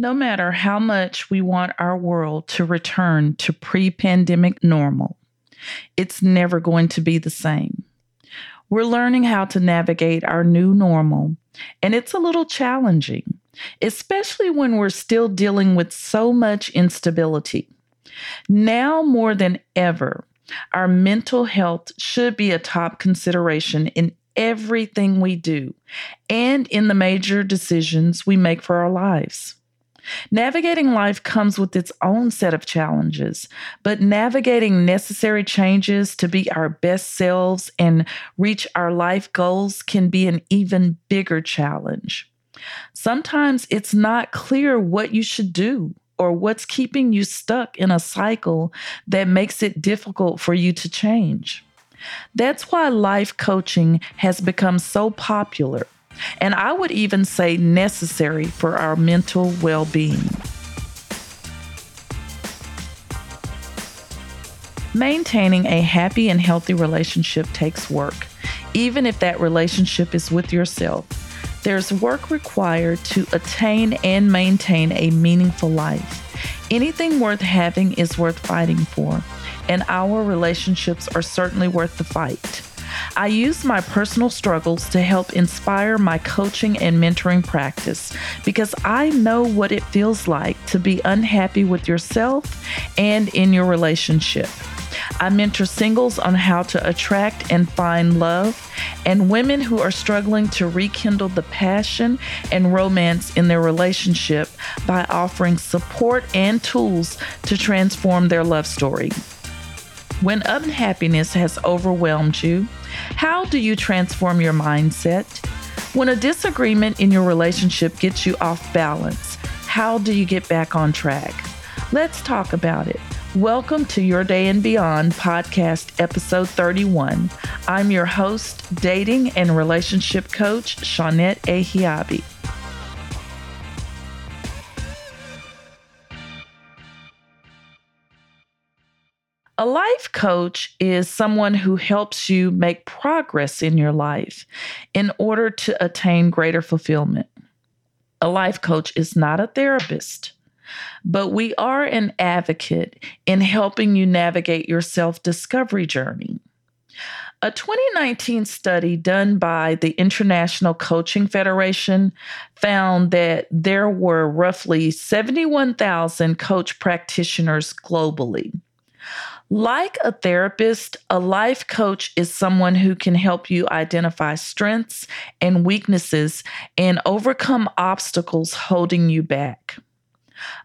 No matter how much we want our world to return to pre pandemic normal, it's never going to be the same. We're learning how to navigate our new normal, and it's a little challenging, especially when we're still dealing with so much instability. Now more than ever, our mental health should be a top consideration in everything we do and in the major decisions we make for our lives. Navigating life comes with its own set of challenges, but navigating necessary changes to be our best selves and reach our life goals can be an even bigger challenge. Sometimes it's not clear what you should do or what's keeping you stuck in a cycle that makes it difficult for you to change. That's why life coaching has become so popular and I would even say necessary for our mental well being. Maintaining a happy and healthy relationship takes work, even if that relationship is with yourself. There's work required to attain and maintain a meaningful life. Anything worth having is worth fighting for, and our relationships are certainly worth the fight. I use my personal struggles to help inspire my coaching and mentoring practice because I know what it feels like to be unhappy with yourself and in your relationship. I mentor singles on how to attract and find love, and women who are struggling to rekindle the passion and romance in their relationship by offering support and tools to transform their love story. When unhappiness has overwhelmed you, how do you transform your mindset? When a disagreement in your relationship gets you off balance, how do you get back on track? Let's talk about it. Welcome to Your Day and Beyond podcast episode 31. I'm your host, dating and relationship coach, Shawnette Ahiabi. A life coach is someone who helps you make progress in your life in order to attain greater fulfillment. A life coach is not a therapist, but we are an advocate in helping you navigate your self discovery journey. A 2019 study done by the International Coaching Federation found that there were roughly 71,000 coach practitioners globally. Like a therapist, a life coach is someone who can help you identify strengths and weaknesses and overcome obstacles holding you back.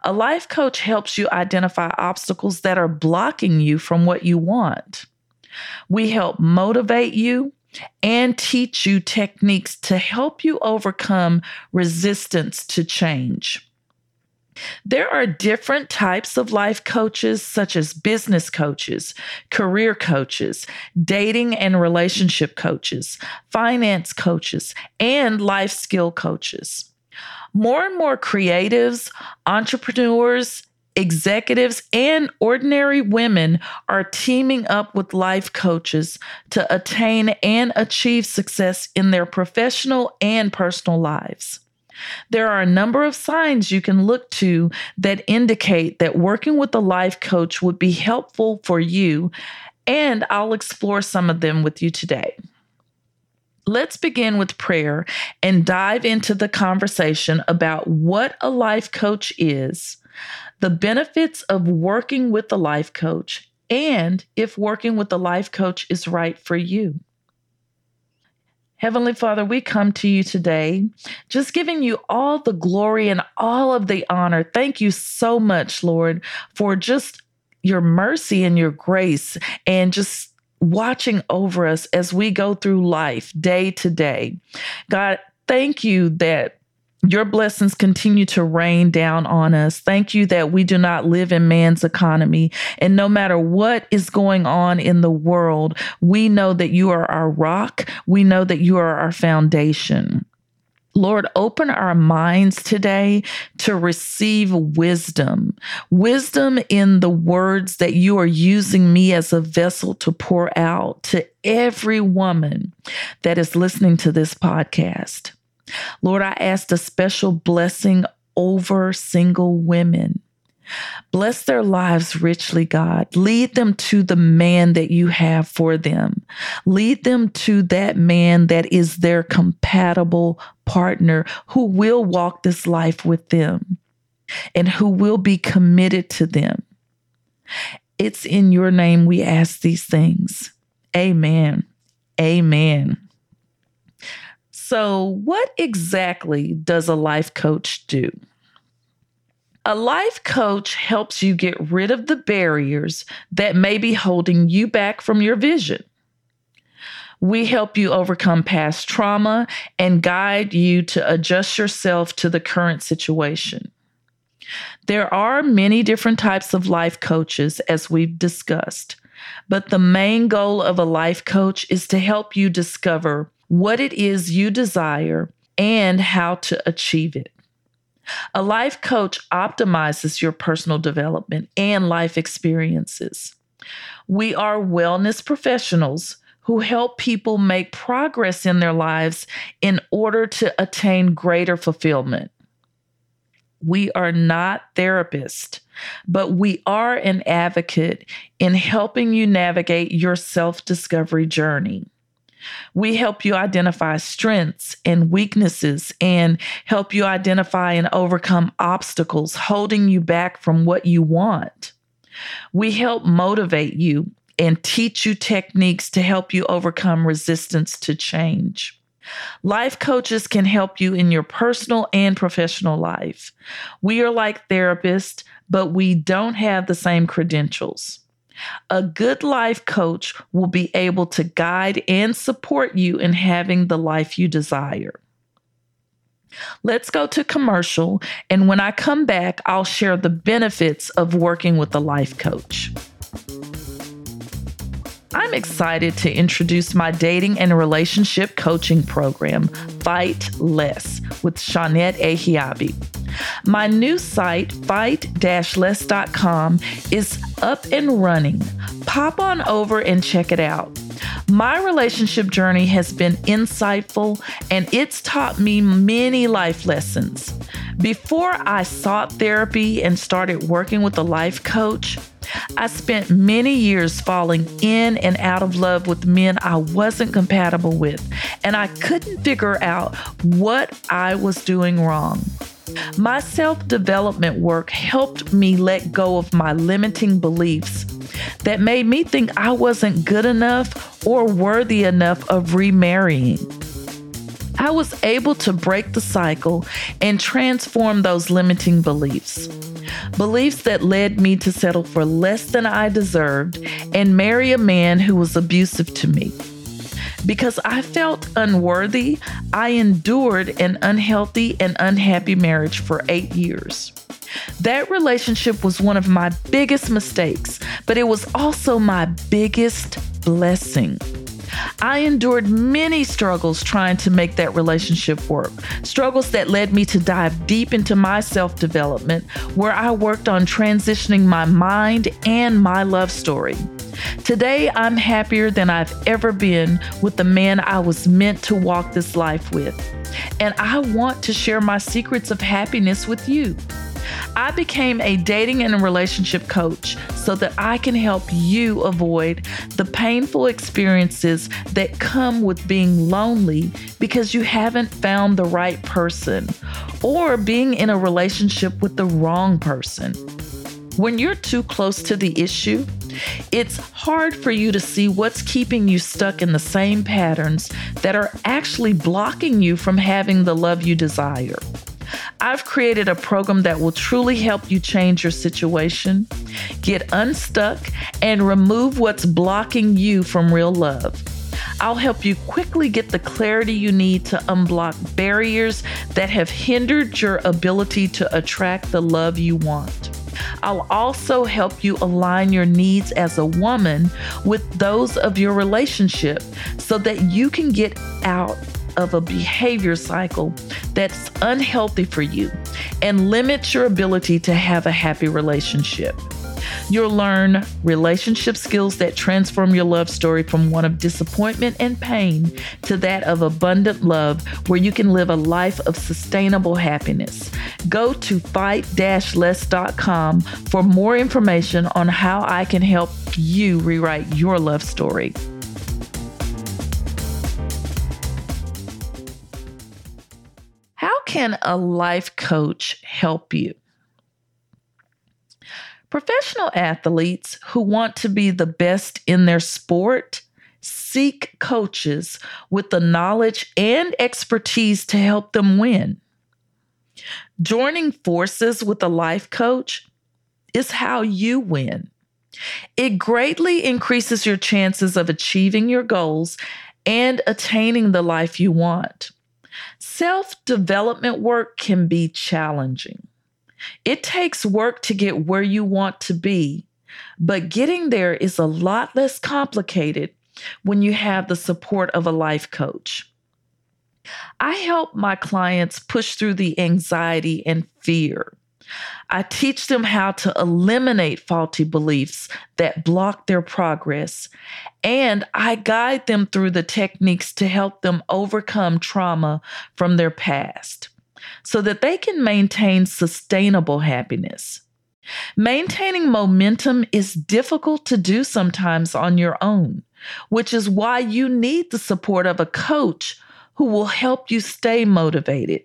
A life coach helps you identify obstacles that are blocking you from what you want. We help motivate you and teach you techniques to help you overcome resistance to change. There are different types of life coaches, such as business coaches, career coaches, dating and relationship coaches, finance coaches, and life skill coaches. More and more creatives, entrepreneurs, executives, and ordinary women are teaming up with life coaches to attain and achieve success in their professional and personal lives. There are a number of signs you can look to that indicate that working with a life coach would be helpful for you, and I'll explore some of them with you today. Let's begin with prayer and dive into the conversation about what a life coach is, the benefits of working with a life coach, and if working with a life coach is right for you. Heavenly Father, we come to you today just giving you all the glory and all of the honor. Thank you so much, Lord, for just your mercy and your grace and just watching over us as we go through life day to day. God, thank you that your blessings continue to rain down on us. Thank you that we do not live in man's economy. And no matter what is going on in the world, we know that you are our rock. We know that you are our foundation. Lord, open our minds today to receive wisdom. Wisdom in the words that you are using me as a vessel to pour out to every woman that is listening to this podcast. Lord, I ask a special blessing over single women. Bless their lives richly, God. Lead them to the man that you have for them. Lead them to that man that is their compatible partner who will walk this life with them and who will be committed to them. It's in your name we ask these things. Amen. Amen. So, what exactly does a life coach do? A life coach helps you get rid of the barriers that may be holding you back from your vision. We help you overcome past trauma and guide you to adjust yourself to the current situation. There are many different types of life coaches, as we've discussed, but the main goal of a life coach is to help you discover what it is you desire and how to achieve it. A life coach optimizes your personal development and life experiences. We are wellness professionals who help people make progress in their lives in order to attain greater fulfillment. We are not therapists, but we are an advocate in helping you navigate your self discovery journey. We help you identify strengths and weaknesses and help you identify and overcome obstacles holding you back from what you want. We help motivate you and teach you techniques to help you overcome resistance to change. Life coaches can help you in your personal and professional life. We are like therapists, but we don't have the same credentials. A good life coach will be able to guide and support you in having the life you desire. Let's go to commercial, and when I come back, I'll share the benefits of working with a life coach. I'm excited to introduce my dating and relationship coaching program, Fight Less, with Shawnette Ahiabi. My new site, fight-less.com, is up and running. Pop on over and check it out. My relationship journey has been insightful and it's taught me many life lessons. Before I sought therapy and started working with a life coach, I spent many years falling in and out of love with men I wasn't compatible with, and I couldn't figure out what I was doing wrong. My self development work helped me let go of my limiting beliefs that made me think I wasn't good enough or worthy enough of remarrying. I was able to break the cycle and transform those limiting beliefs. Beliefs that led me to settle for less than I deserved and marry a man who was abusive to me. Because I felt unworthy, I endured an unhealthy and unhappy marriage for eight years. That relationship was one of my biggest mistakes, but it was also my biggest blessing. I endured many struggles trying to make that relationship work, struggles that led me to dive deep into my self development, where I worked on transitioning my mind and my love story. Today, I'm happier than I've ever been with the man I was meant to walk this life with. And I want to share my secrets of happiness with you. I became a dating and relationship coach so that I can help you avoid the painful experiences that come with being lonely because you haven't found the right person or being in a relationship with the wrong person. When you're too close to the issue, it's hard for you to see what's keeping you stuck in the same patterns that are actually blocking you from having the love you desire. I've created a program that will truly help you change your situation, get unstuck, and remove what's blocking you from real love. I'll help you quickly get the clarity you need to unblock barriers that have hindered your ability to attract the love you want. I'll also help you align your needs as a woman with those of your relationship so that you can get out of a behavior cycle that's unhealthy for you and limits your ability to have a happy relationship. You'll learn relationship skills that transform your love story from one of disappointment and pain to that of abundant love, where you can live a life of sustainable happiness. Go to fight-less.com for more information on how I can help you rewrite your love story. How can a life coach help you? Professional athletes who want to be the best in their sport seek coaches with the knowledge and expertise to help them win. Joining forces with a life coach is how you win. It greatly increases your chances of achieving your goals and attaining the life you want. Self development work can be challenging. It takes work to get where you want to be, but getting there is a lot less complicated when you have the support of a life coach. I help my clients push through the anxiety and fear. I teach them how to eliminate faulty beliefs that block their progress, and I guide them through the techniques to help them overcome trauma from their past so that they can maintain sustainable happiness. Maintaining momentum is difficult to do sometimes on your own, which is why you need the support of a coach who will help you stay motivated.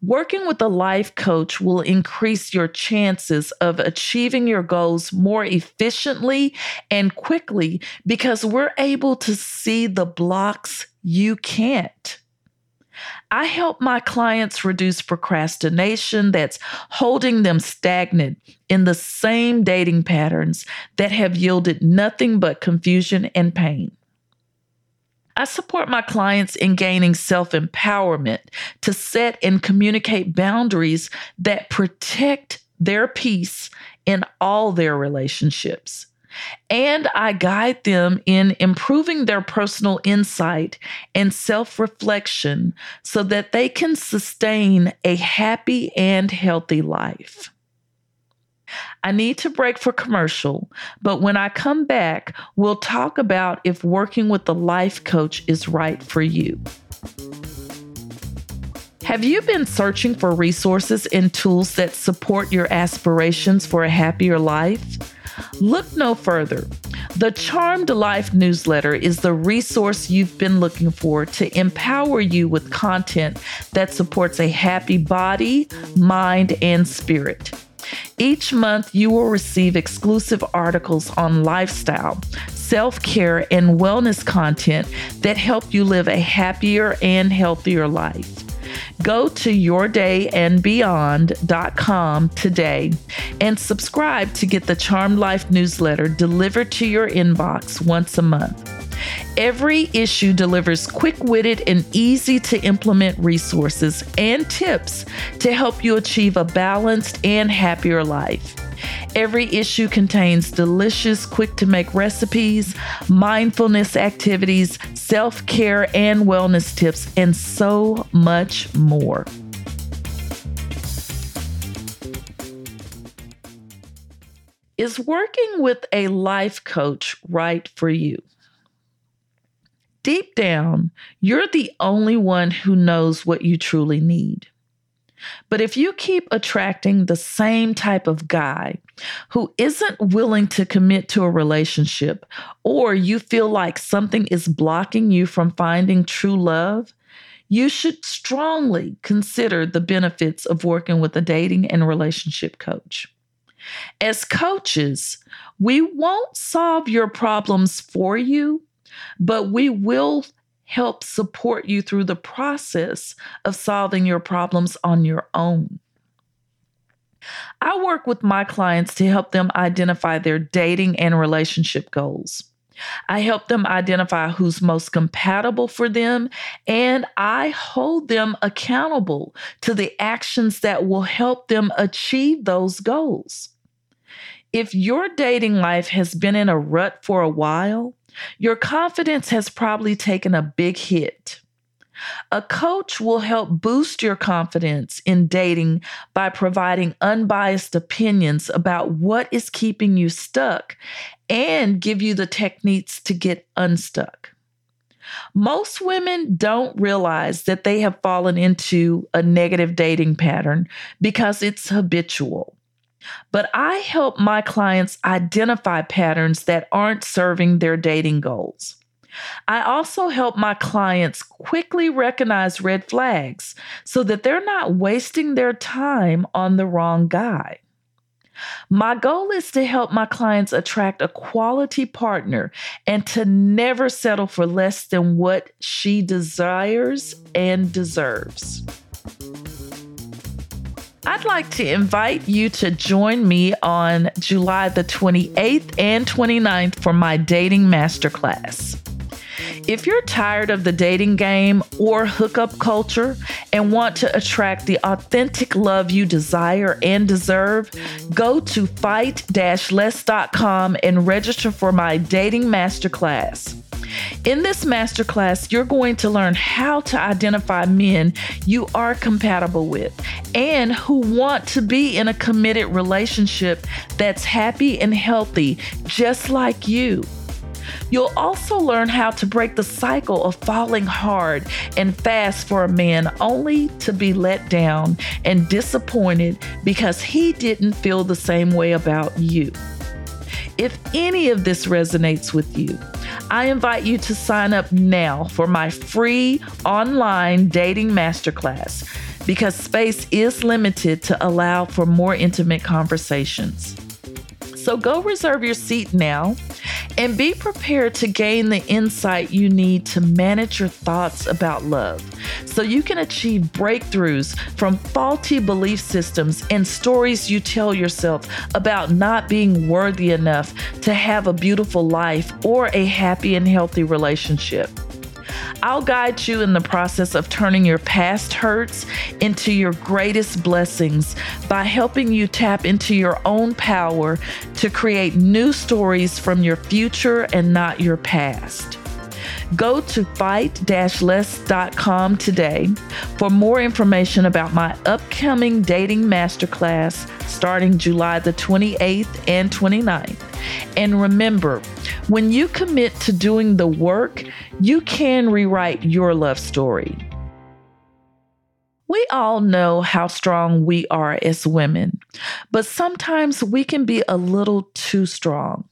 Working with a life coach will increase your chances of achieving your goals more efficiently and quickly because we're able to see the blocks you can't. I help my clients reduce procrastination that's holding them stagnant in the same dating patterns that have yielded nothing but confusion and pain. I support my clients in gaining self empowerment to set and communicate boundaries that protect their peace in all their relationships. And I guide them in improving their personal insight and self reflection so that they can sustain a happy and healthy life. I need to break for commercial, but when I come back, we'll talk about if working with a life coach is right for you. Have you been searching for resources and tools that support your aspirations for a happier life? Look no further. The Charmed Life newsletter is the resource you've been looking for to empower you with content that supports a happy body, mind, and spirit. Each month, you will receive exclusive articles on lifestyle, self care, and wellness content that help you live a happier and healthier life. Go to yourdayandbeyond.com today and subscribe to get the Charmed Life newsletter delivered to your inbox once a month. Every issue delivers quick witted and easy to implement resources and tips to help you achieve a balanced and happier life. Every issue contains delicious, quick to make recipes, mindfulness activities, self care and wellness tips, and so much more. Is working with a life coach right for you? Deep down, you're the only one who knows what you truly need. But if you keep attracting the same type of guy who isn't willing to commit to a relationship, or you feel like something is blocking you from finding true love, you should strongly consider the benefits of working with a dating and relationship coach. As coaches, we won't solve your problems for you, but we will help support you through the process of solving your problems on your own. I work with my clients to help them identify their dating and relationship goals. I help them identify who's most compatible for them, and I hold them accountable to the actions that will help them achieve those goals. If your dating life has been in a rut for a while, your confidence has probably taken a big hit. A coach will help boost your confidence in dating by providing unbiased opinions about what is keeping you stuck and give you the techniques to get unstuck. Most women don't realize that they have fallen into a negative dating pattern because it's habitual. But I help my clients identify patterns that aren't serving their dating goals. I also help my clients quickly recognize red flags so that they're not wasting their time on the wrong guy. My goal is to help my clients attract a quality partner and to never settle for less than what she desires and deserves. I'd like to invite you to join me on July the 28th and 29th for my dating masterclass. If you're tired of the dating game or hookup culture and want to attract the authentic love you desire and deserve, go to fight-less.com and register for my dating masterclass. In this masterclass, you're going to learn how to identify men you are compatible with and who want to be in a committed relationship that's happy and healthy, just like you. You'll also learn how to break the cycle of falling hard and fast for a man only to be let down and disappointed because he didn't feel the same way about you. If any of this resonates with you, I invite you to sign up now for my free online dating masterclass because space is limited to allow for more intimate conversations. So go reserve your seat now and be prepared to gain the insight you need to manage your thoughts about love so you can achieve breakthroughs from faulty belief systems and stories you tell yourself about not being worthy enough to have a beautiful life or a happy and healthy relationship. I'll guide you in the process of turning your past hurts into your greatest blessings by helping you tap into your own power to create new stories from your future and not your past. Go to fight-less.com today for more information about my upcoming dating masterclass starting July the 28th and 29th. And remember, when you commit to doing the work, you can rewrite your love story. We all know how strong we are as women, but sometimes we can be a little too strong.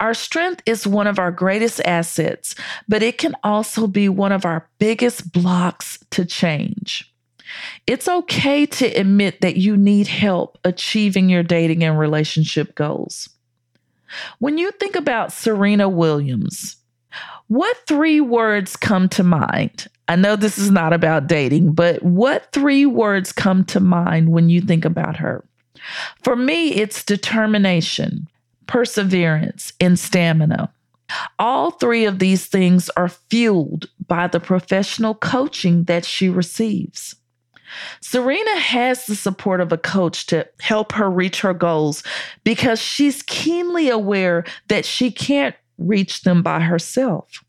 Our strength is one of our greatest assets, but it can also be one of our biggest blocks to change. It's okay to admit that you need help achieving your dating and relationship goals. When you think about Serena Williams, what three words come to mind? I know this is not about dating, but what three words come to mind when you think about her? For me, it's determination, perseverance, and stamina. All three of these things are fueled by the professional coaching that she receives. Serena has the support of a coach to help her reach her goals because she's keenly aware that she can't reach them by herself.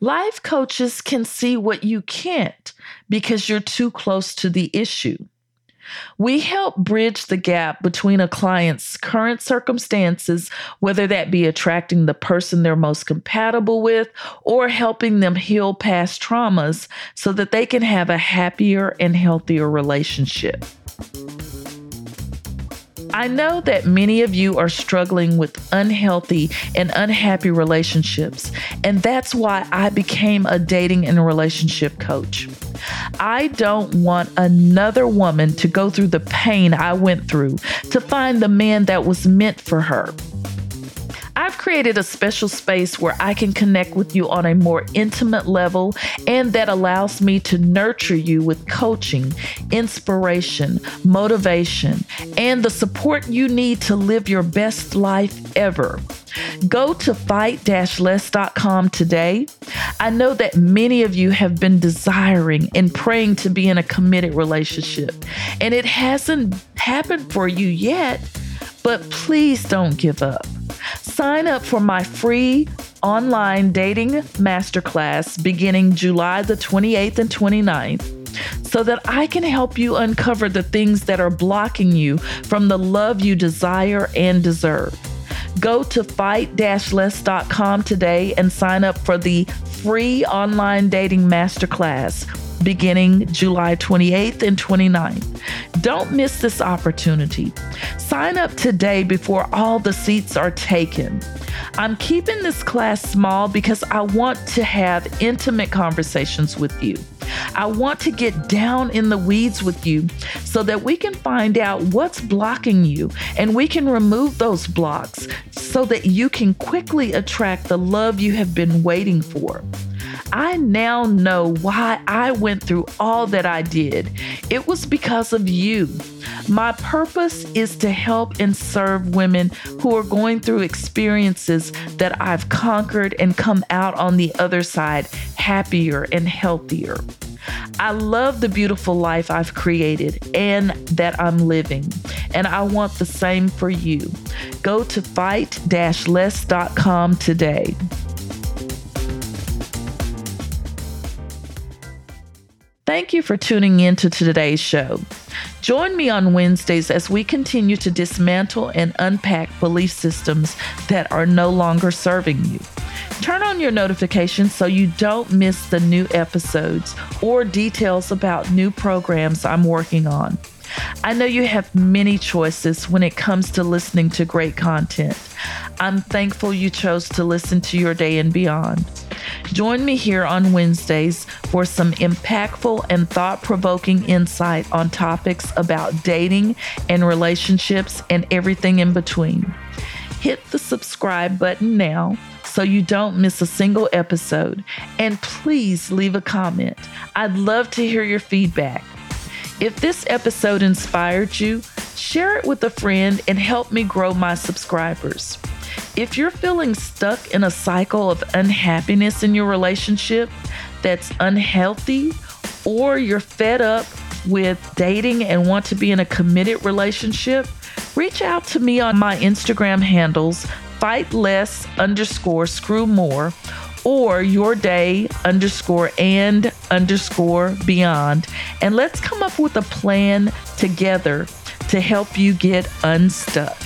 Life coaches can see what you can't because you're too close to the issue. We help bridge the gap between a client's current circumstances, whether that be attracting the person they're most compatible with or helping them heal past traumas so that they can have a happier and healthier relationship. I know that many of you are struggling with unhealthy and unhappy relationships, and that's why I became a dating and relationship coach. I don't want another woman to go through the pain I went through to find the man that was meant for her. Created a special space where I can connect with you on a more intimate level and that allows me to nurture you with coaching, inspiration, motivation, and the support you need to live your best life ever. Go to fight-less.com today. I know that many of you have been desiring and praying to be in a committed relationship, and it hasn't happened for you yet, but please don't give up. Sign up for my free online dating masterclass beginning July the 28th and 29th so that I can help you uncover the things that are blocking you from the love you desire and deserve. Go to fight-less.com today and sign up for the free online dating masterclass beginning July 28th and 29th. Don't miss this opportunity. Sign up today before all the seats are taken. I'm keeping this class small because I want to have intimate conversations with you. I want to get down in the weeds with you so that we can find out what's blocking you and we can remove those blocks so that you can quickly attract the love you have been waiting for. I now know why I went through all that I did. It was because of you. My purpose is to help and serve women who are going through experiences that I've conquered and come out on the other side happier and healthier. I love the beautiful life I've created and that I'm living, and I want the same for you. Go to fight-less.com today. Thank you for tuning in to today's show. Join me on Wednesdays as we continue to dismantle and unpack belief systems that are no longer serving you. Turn on your notifications so you don't miss the new episodes or details about new programs I'm working on. I know you have many choices when it comes to listening to great content. I'm thankful you chose to listen to your day and beyond. Join me here on Wednesdays for some impactful and thought provoking insight on topics about dating and relationships and everything in between. Hit the subscribe button now so you don't miss a single episode. And please leave a comment. I'd love to hear your feedback. If this episode inspired you, share it with a friend and help me grow my subscribers. If you're feeling stuck in a cycle of unhappiness in your relationship that's unhealthy, or you're fed up with dating and want to be in a committed relationship, reach out to me on my Instagram handles fight less underscore screw more or your day underscore and underscore beyond. And let's come up with a plan together to help you get unstuck.